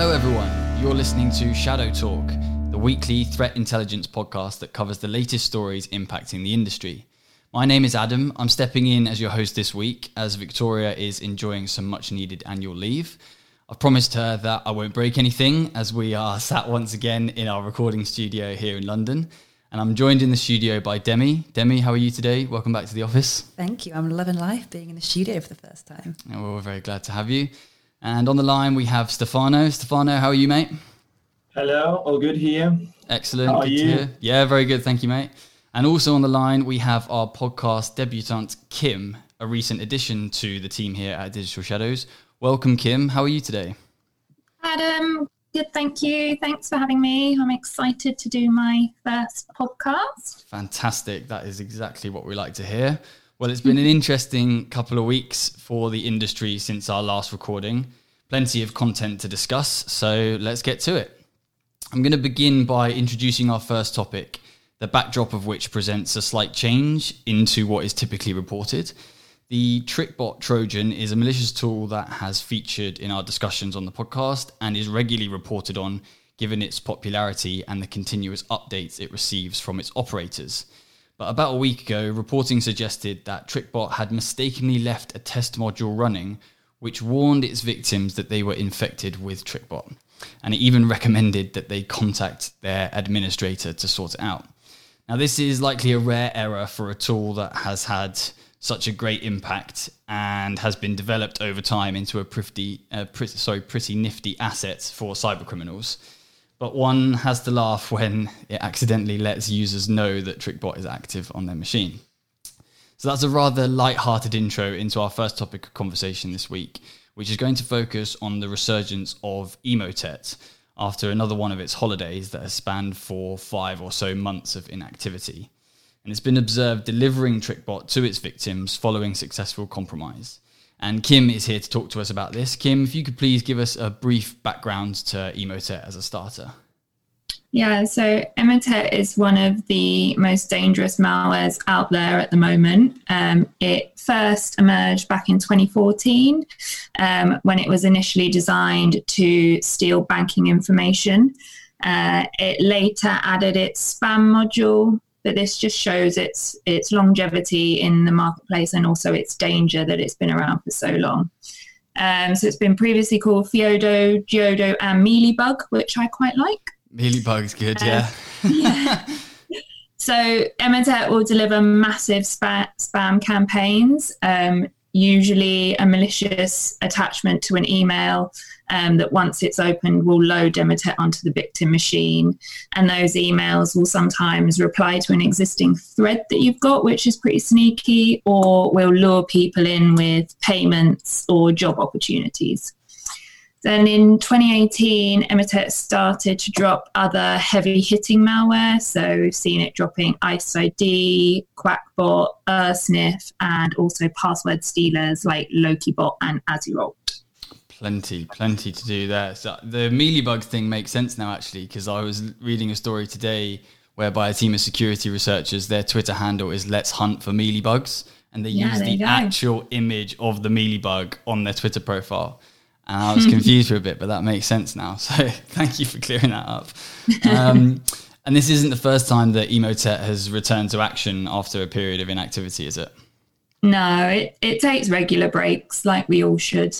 Hello, everyone. You're listening to Shadow Talk, the weekly threat intelligence podcast that covers the latest stories impacting the industry. My name is Adam. I'm stepping in as your host this week as Victoria is enjoying some much needed annual leave. I've promised her that I won't break anything as we are sat once again in our recording studio here in London. And I'm joined in the studio by Demi. Demi, how are you today? Welcome back to the office. Thank you. I'm loving life being in the studio for the first time. And we're very glad to have you. And on the line, we have Stefano. Stefano, how are you, mate? Hello, all good here. Excellent. How are good you? to hear. Yeah, very good. Thank you, mate. And also on the line, we have our podcast debutant, Kim, a recent addition to the team here at Digital Shadows. Welcome, Kim. How are you today? Adam, good, thank you. Thanks for having me. I'm excited to do my first podcast. Fantastic. That is exactly what we like to hear. Well, it's been an interesting couple of weeks for the industry since our last recording. Plenty of content to discuss, so let's get to it. I'm going to begin by introducing our first topic, the backdrop of which presents a slight change into what is typically reported. The TrickBot Trojan is a malicious tool that has featured in our discussions on the podcast and is regularly reported on given its popularity and the continuous updates it receives from its operators. But about a week ago, reporting suggested that TrickBot had mistakenly left a test module running which warned its victims that they were infected with TrickBot. And it even recommended that they contact their administrator to sort it out. Now, this is likely a rare error for a tool that has had such a great impact and has been developed over time into a pretty, uh, pretty, sorry, pretty nifty asset for cybercriminals. But one has to laugh when it accidentally lets users know that TrickBot is active on their machine. So that's a rather light-hearted intro into our first topic of conversation this week, which is going to focus on the resurgence of Emotet after another one of its holidays that has spanned for five or so months of inactivity. And it's been observed delivering TrickBot to its victims following successful compromise. And Kim is here to talk to us about this. Kim, if you could please give us a brief background to Emotet as a starter. Yeah, so Emotet is one of the most dangerous malwares out there at the moment. Um, it first emerged back in 2014 um, when it was initially designed to steal banking information. Uh, it later added its spam module, but this just shows its its longevity in the marketplace and also its danger that it's been around for so long. Um, so it's been previously called Feodo, Geodo, and Mealybug, which I quite like. Mealybug's good, yeah. yeah. So Emotet will deliver massive spa- spam campaigns, um, usually a malicious attachment to an email um, that once it's opened will load Emotet onto the victim machine. And those emails will sometimes reply to an existing thread that you've got, which is pretty sneaky, or will lure people in with payments or job opportunities. Then in 2018, Emotet started to drop other heavy hitting malware. So we've seen it dropping IcedID, Qakbot, Ursnif, and also password stealers like LokiBot and AZORult. Plenty, plenty to do there. So the Mealybug thing makes sense now, actually, because I was reading a story today whereby a team of security researchers, their Twitter handle is "Let's Hunt for Mealybugs," and they Yeah, use the actual image of the Mealybug on their Twitter profile. And I was confused for a bit, but that makes sense now. So thank you for clearing that up. Um, and this isn't the first time that Emotet has returned to action after a period of inactivity, is it? No, it, it takes regular breaks like we all should.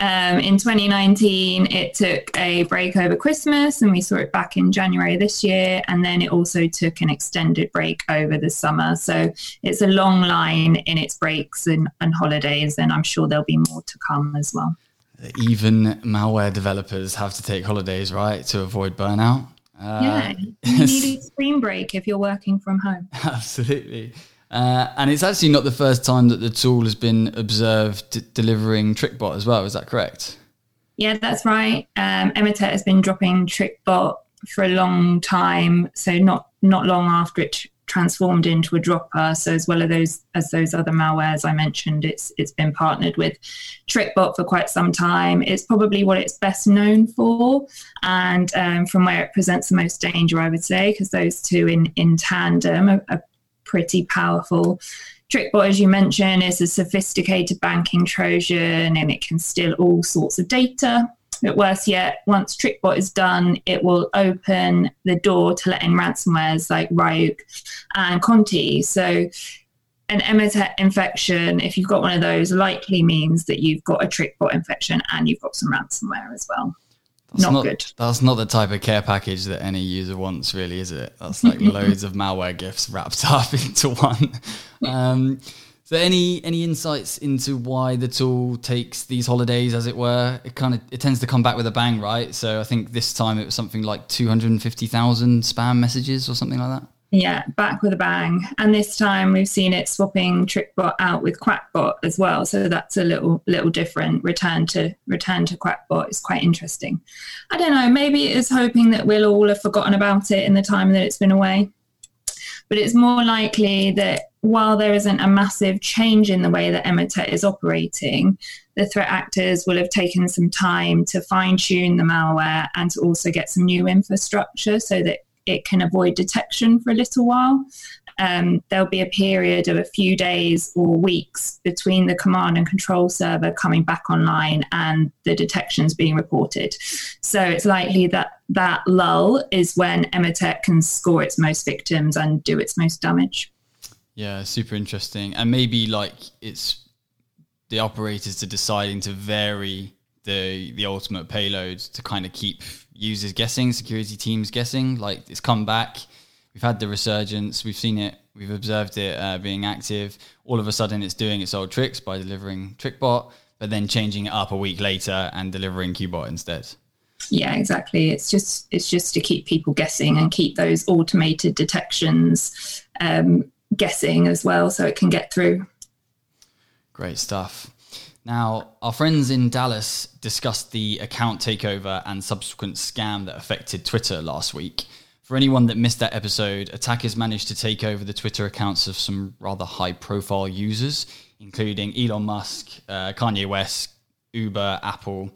Um, in 2019, it took a break over Christmas, and we saw it back in January this year. And then it also took an extended break over the summer. So it's a long line in its breaks and, and holidays, and I'm sure there'll be more to come as well. Even malware developers have to take holidays, right, to avoid burnout. Uh, yeah, you need a screen break if you're working from home. Absolutely. Uh, and it's actually not the first time that the tool has been observed d- delivering TrickBot as well. Is that correct? Yeah, that's right. Um, has been dropping TrickBot for a long time, so not not long after it transformed into a dropper. So as well as those as those other malwares I mentioned, it's it's been partnered with TrickBot for quite some time. It's probably what it's best known for, and um, from where it presents the most danger, I would say, because those two in in tandem are, are pretty powerful. TrickBot, as you mentioned, is a sophisticated banking Trojan and it can steal all sorts of data. But worse yet, once TrickBot is done, it will open the door to letting ransomwares like Ryuk and Conti. So an Emotet infection, if you've got one of those, likely means that you've got a TrickBot infection and you've got some ransomware as well. That's not, not good. That's not the type of care package that any user wants, really, is it? That's like loads of malware gifts wrapped up into one. Um, so, any any insights into why the tool takes these holidays, as it were? It kind of it tends to come back with a bang, right? So, I think this time it was something like two hundred and fifty thousand spam messages or something like that. Yeah, back with a bang. And this time we've seen it swapping TrickBot out with QakBot as well. So that's a little little different. Return to return to QakBot is quite interesting. I don't know. Maybe it is hoping that we'll all have forgotten about it in the time that it's been away. But it's more likely that while there isn't a massive change in the way that Emotet is operating, the threat actors will have taken some time to fine tune the malware and to also get some new infrastructure so that it can avoid detection for a little while. Um, there'll be a period of a few days or weeks between the command and control server coming back online and the detections being reported. So it's likely that that lull is when Emotet can score its most victims and do its most damage. Yeah, super interesting. And maybe like it's the operators are deciding to vary the the ultimate payload to kind of keep users guessing, security teams guessing. Like it's come back. We've had the resurgence. We've seen it. We've observed it uh, being active. All of a sudden, it's doing its old tricks by delivering TrickBot, but then changing it up a week later and delivering QBot instead. Yeah, exactly. It's just it's just to keep people guessing and keep those automated detections um, guessing as well, so it can get through. Great stuff. Now, our friends in Dallas discussed the account takeover and subsequent scam that affected Twitter last week. For anyone that missed that episode, attackers managed to take over the Twitter accounts of some rather high profile users, including Elon Musk, uh, Kanye West, Uber, Apple,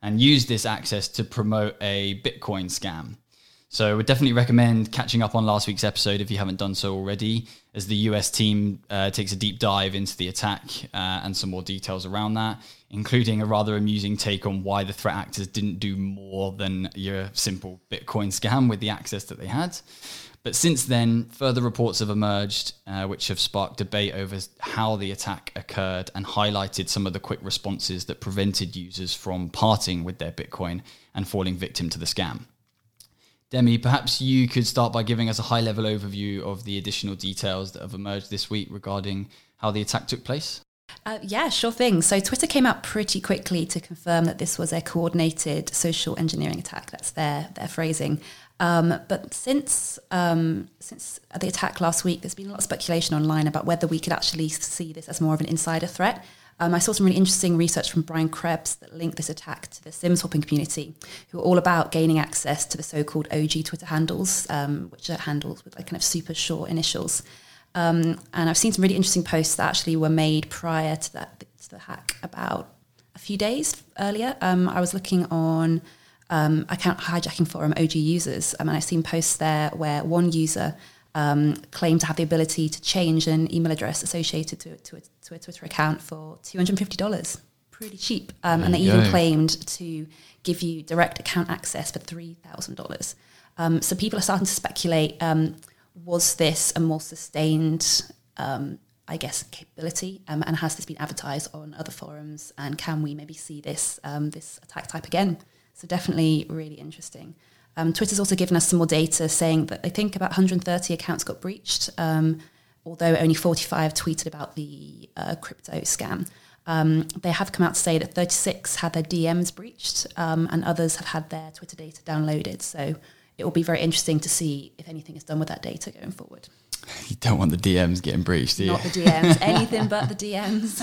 and used this access to promote a Bitcoin scam. So, I would definitely recommend catching up on last week's episode if you haven't done so already, as the US team uh, takes a deep dive into the attack uh, and some more details around that, including a rather amusing take on why the threat actors didn't do more than your simple Bitcoin scam with the access that they had. But since then, further reports have emerged, uh, which have sparked debate over how the attack occurred and highlighted some of the quick responses that prevented users from parting with their Bitcoin and falling victim to the scam. Demi, perhaps you could start by giving us a high level overview of the additional details that have emerged this week regarding how the attack took place. Uh, yeah, sure thing. So Twitter came out pretty quickly to confirm that this was a coordinated social engineering attack. That's their their phrasing. Um, but since um, since the attack last week, there's been a lot of speculation online about whether we could actually see this as more of an insider threat. Um, I saw some really interesting research from Brian Krebs that linked this attack to the SIM swapping community, who are all about gaining access to the so-called OG Twitter handles, um, which are handles with like kind of super short initials. Um, and I've seen some really interesting posts that actually were made prior to that to the hack about a few days earlier. Um, I was looking on um, account hijacking forum OG users, um, and I've seen posts there where one user um, claimed to have the ability to change an email address associated to, to, a, to a Twitter account for $250. Pretty cheap. Um, and they even go. claimed to give you direct account access for $3,000. Um, so people are starting to speculate um, was this a more sustained, um, I guess, capability? Um, and has this been advertised on other forums? And can we maybe see this, um, this attack type again? So definitely really interesting. Um, Twitter's also given us some more data saying that they think about 130 accounts got breached, um, although only 45 tweeted about the uh, crypto scam. Um, they have come out to say that 36 had their DMs breached um, and others have had their Twitter data downloaded. So it will be very interesting to see if anything is done with that data going forward. You don't want the DMs getting breached, do you? Not the DMs, anything but the DMs.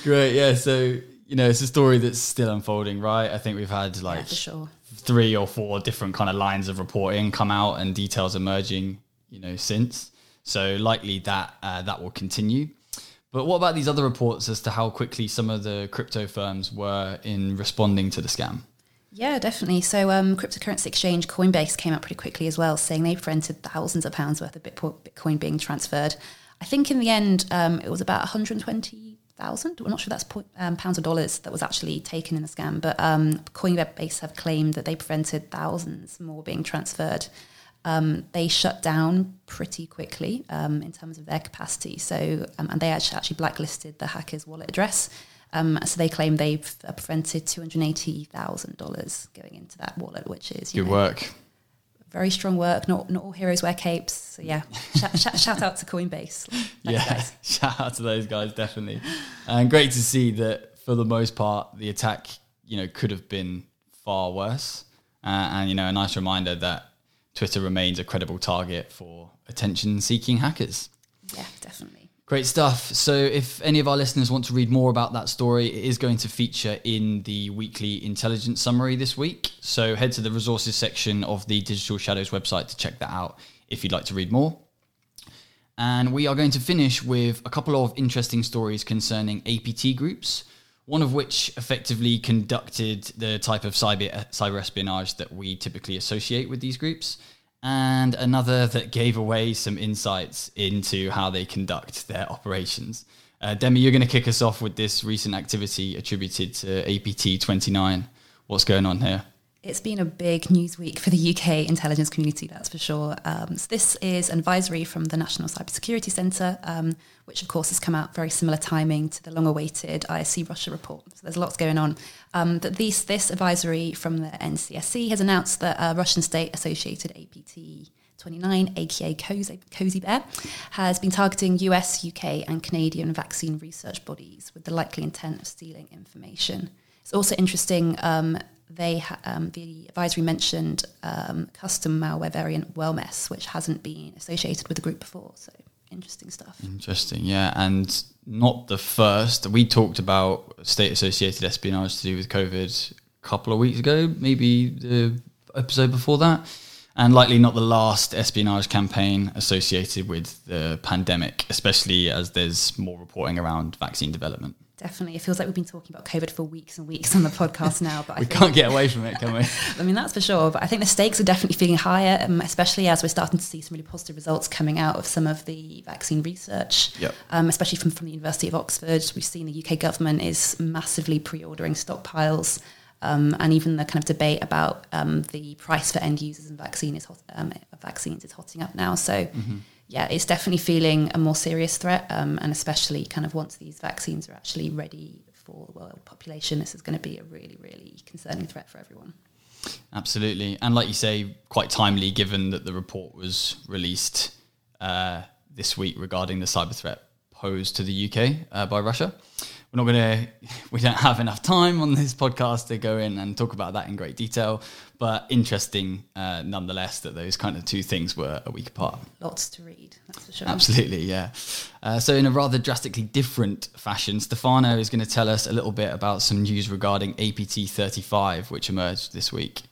Great, yeah. So, you know, it's a story that's still unfolding, right? I think we've had like yeah, for sure. Three or four different kind of lines of reporting come out and details emerging, you know, since. So likely that uh, that will continue. But what about these other reports as to how quickly some of the crypto firms were in responding to the scam? Yeah, definitely. So, um, cryptocurrency exchange Coinbase came out pretty quickly as well, saying they prevented thousands of pounds worth of Bitcoin being transferred. I think in the end, um, it was about thousand. I'm not sure that's po- um, pounds or dollars that was actually taken in the scam, but um, Coinbase have claimed that they prevented thousands more being transferred. Um, they shut down pretty quickly um, in terms of their capacity. So, um, and they actually, actually blacklisted the hacker's wallet address. Um, so they claim they've prevented two hundred eighty thousand dollars going into that wallet, which is good know, work. Very strong work. Not not all heroes wear capes. So yeah, shout, shout, shout, out to Coinbase. Thanks, yeah, guys. shout out to those guys definitely, and great to see that for the most part the attack you know could have been far worse, uh, and you know a nice reminder that Twitter remains a credible target for attention-seeking hackers. Yeah, definitely. Great stuff. So, if any of our listeners want to read more about that story, it is going to feature in the weekly intelligence summary this week. So, head to the resources section of the Digital Shadows website to check that out if you'd like to read more. And we are going to finish with a couple of interesting stories concerning APT groups, one of which effectively conducted the type of cyber, cyber espionage that we typically associate with these groups and another that gave away some insights into how they conduct their operations. Uh, Demi, you're going to kick us off with this recent activity attributed to APT 29. What's going on here? It's been a big news week for the UK intelligence community, that's for sure. Um, so this is an advisory from the National Cybersecurity Centre, um, which of course has come out very similar timing to the long-awaited ISC Russia report. So there's lots going on. Um, but this advisory from the NCSC has announced that a Russian state-associated APT 29, aka Cozy, Cozy Bear, has been targeting US, UK, and Canadian vaccine research bodies with the likely intent of stealing information. It's also interesting um, they ha- um, the advisory mentioned um, custom malware variant Wellmess, which hasn't been associated with the group before. So interesting stuff. Interesting, yeah, and not the first. We talked about state-associated espionage to do with COVID a couple of weeks ago, maybe the episode before that. And likely not the last espionage campaign associated with the pandemic, especially as there's more reporting around vaccine development. Definitely. It feels like we've been talking about COVID for weeks and weeks on the podcast now. But we can't get away from it, can we? I mean, that's for sure. But I think the stakes are definitely feeling higher, um, especially as we're starting to see some really positive results coming out of some of the vaccine research, yep. um, especially from, from the University of Oxford. We've seen the UK government is massively pre ordering stockpiles. Um, and even the kind of debate about um, the price for end users and vaccine is hot, um, vaccines is hotting up now. So, mm-hmm yeah, it's definitely feeling a more serious threat, um, and especially kind of once these vaccines are actually ready for the world population, this is going to be a really, really concerning threat for everyone. Absolutely, and like you say, quite timely given that the report was released uh, this week regarding the cyber threat posed to the UK uh, by Russia we're not going to, we don't have enough time on this podcast to go in and talk about that in great detail, but interesting uh, nonetheless that those kind of two things were a week apart. Lots to read, that's for sure. Absolutely, yeah. Uh, so, in a rather drastically different fashion, Stefano is going to tell us a little bit about some news regarding APT 35, which emerged this week.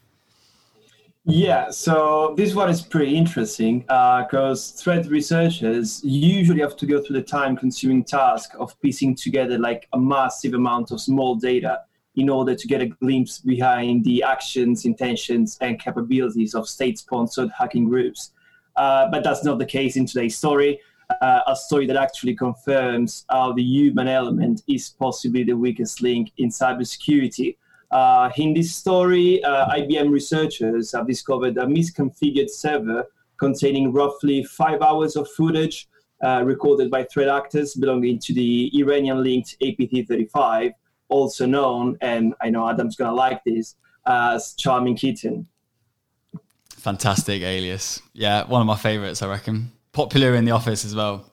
Yeah, so this one is pretty interesting because uh, threat researchers usually have to go through the time consuming task of piecing together like a massive amount of small data in order to get a glimpse behind the actions, intentions, and capabilities of state sponsored hacking groups. Uh, but that's not the case in today's story. Uh, a story that actually confirms how the human element is possibly the weakest link in cybersecurity uh, in this story, uh, IBM researchers have discovered a misconfigured server containing roughly five hours of footage uh, recorded by threat actors belonging to the Iranian linked APT 35, also known, and I know Adam's going to like this, as Charming Kitten. Fantastic alias. Yeah, one of my favorites, I reckon. Popular in the office as well.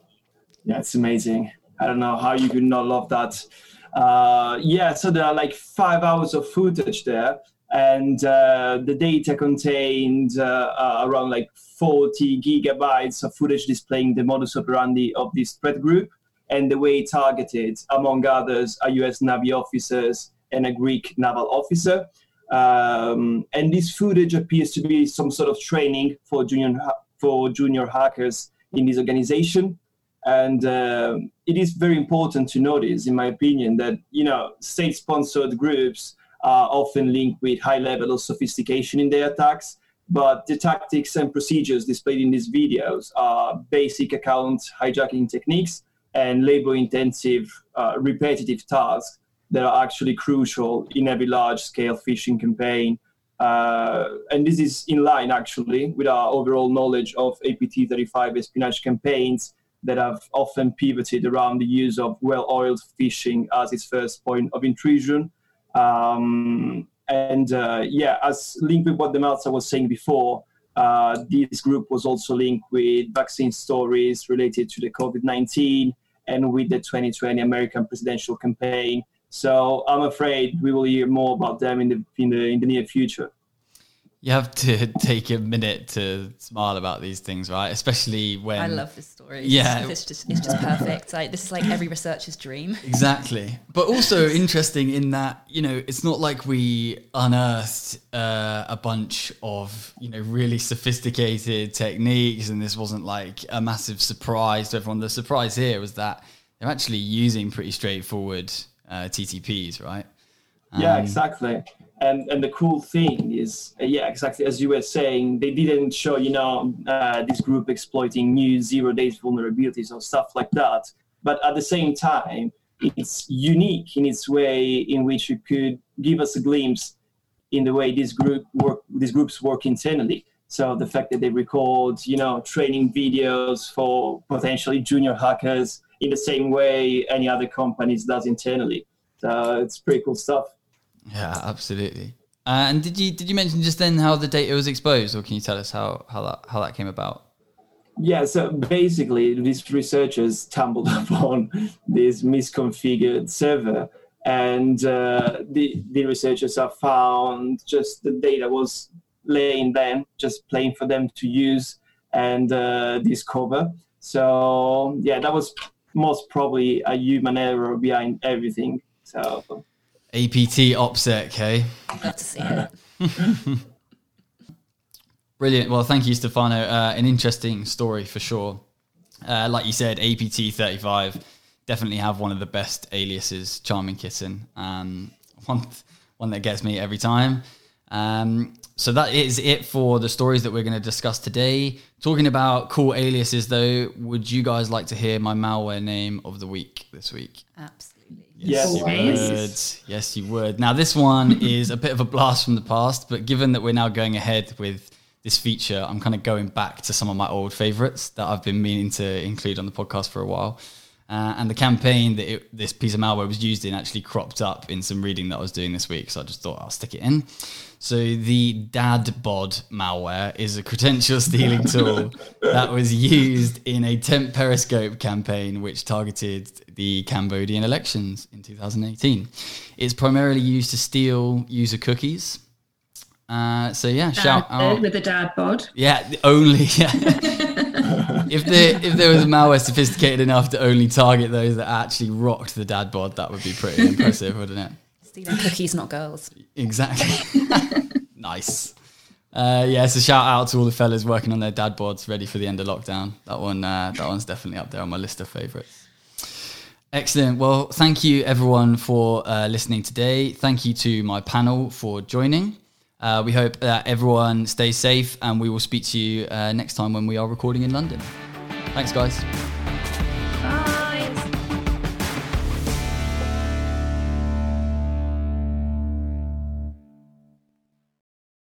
Yeah, it's amazing. I don't know how you could not love that uh, yeah, so there are like five hours of footage there, and uh, the data contained uh, uh around like 40 gigabytes of footage displaying the modus operandi of this threat group and the way it targeted, among others, a US Navy officers and a Greek naval officer. Um, and this footage appears to be some sort of training for junior for junior hackers in this organization. And uh, it is very important to notice, in my opinion, that you know state-sponsored groups are often linked with high level of sophistication in their attacks. But the tactics and procedures displayed in these videos are basic account hijacking techniques and labor intensive, uh, repetitive tasks that are actually crucial in every large scale phishing campaign. Uh, and this is in line actually with our overall knowledge of APT35 espionage campaigns that have often pivoted around the use of well oiled phishing as its first point of intrusion. Um, and uh, yeah, as linked with what the Demelza was saying before, uh, this group was also linked with vaccine stories related to the COVID 19 and with the 2020 American presidential campaign. So I'm afraid we will hear more about them in the in the in the near future you have to take a minute to smile about these things, right? Especially when I love this story. Yeah, it's just it's just perfect. Like this is like every researcher's dream. Exactly, but also interesting in that you know it's not like we unearthed uh, a bunch of you know really sophisticated techniques, and this wasn't like a massive surprise to everyone. The surprise here was that they're actually using pretty straightforward uh, TTPs, right? Yeah, um, exactly and and the cool thing is uh, yeah exactly as you were saying they didn't show you know uh, this group exploiting new zero days vulnerabilities or stuff like that. But at the same time it's unique in its way in which it could give us a glimpse in the way this group work these groups work internally. So the fact that they record you know training videos for potentially junior hackers in the same way any other companies does internally. So it's pretty cool stuff yeah, absolutely. Uh, and did you did you mention just then how the data was exposed, or can you tell us how how that how that came about? Yeah, so basically, these researchers stumbled upon this misconfigured server, and uh, the the researchers have found just the data was laying there, just plain for them to use and uh, discover. So yeah, that was most probably a human error behind everything. So APT OPSEC, hey? Love to see it. Brilliant. Well, thank you, Stefano. Uh, an interesting story for sure. Uh, like you said, APT 35 definitely have one of the best aliases, Charming Kitten. Um, one, one that gets me every time. Um, so that is it for the stories that we're going to discuss today. Talking about cool aliases, though, would you guys like to hear my malware name of the week this week? Absolutely. Yes, you would. Yes, you would. Now, this one is a bit of a blast from the past, but given that we're now going ahead with this feature, I'm kind of going back to some of my old favorites that I've been meaning to include on the podcast for a while. Uh, and the campaign that it, this piece of malware was used in actually cropped up in some reading that I was doing this week. So I just thought I'll stick it in. So the DadBod malware is a credential stealing tool that was used in a temp periscope campaign which targeted the Cambodian elections in 2018. It's primarily used to steal user cookies. Uh, so yeah, dad shout out with the dad bod. Yeah, only yeah. if there if there was a malware sophisticated enough to only target those that actually rocked the dad bod, that would be pretty impressive, wouldn't it? Stealing cookies, not girls. Exactly. nice. Uh, yeah, so shout out to all the fellas working on their dad boards, ready for the end of lockdown. That one, uh, that one's definitely up there on my list of favourites. Excellent. Well, thank you everyone for uh, listening today. Thank you to my panel for joining. Uh, we hope that everyone stays safe and we will speak to you uh, next time when we are recording in London. Thanks, guys.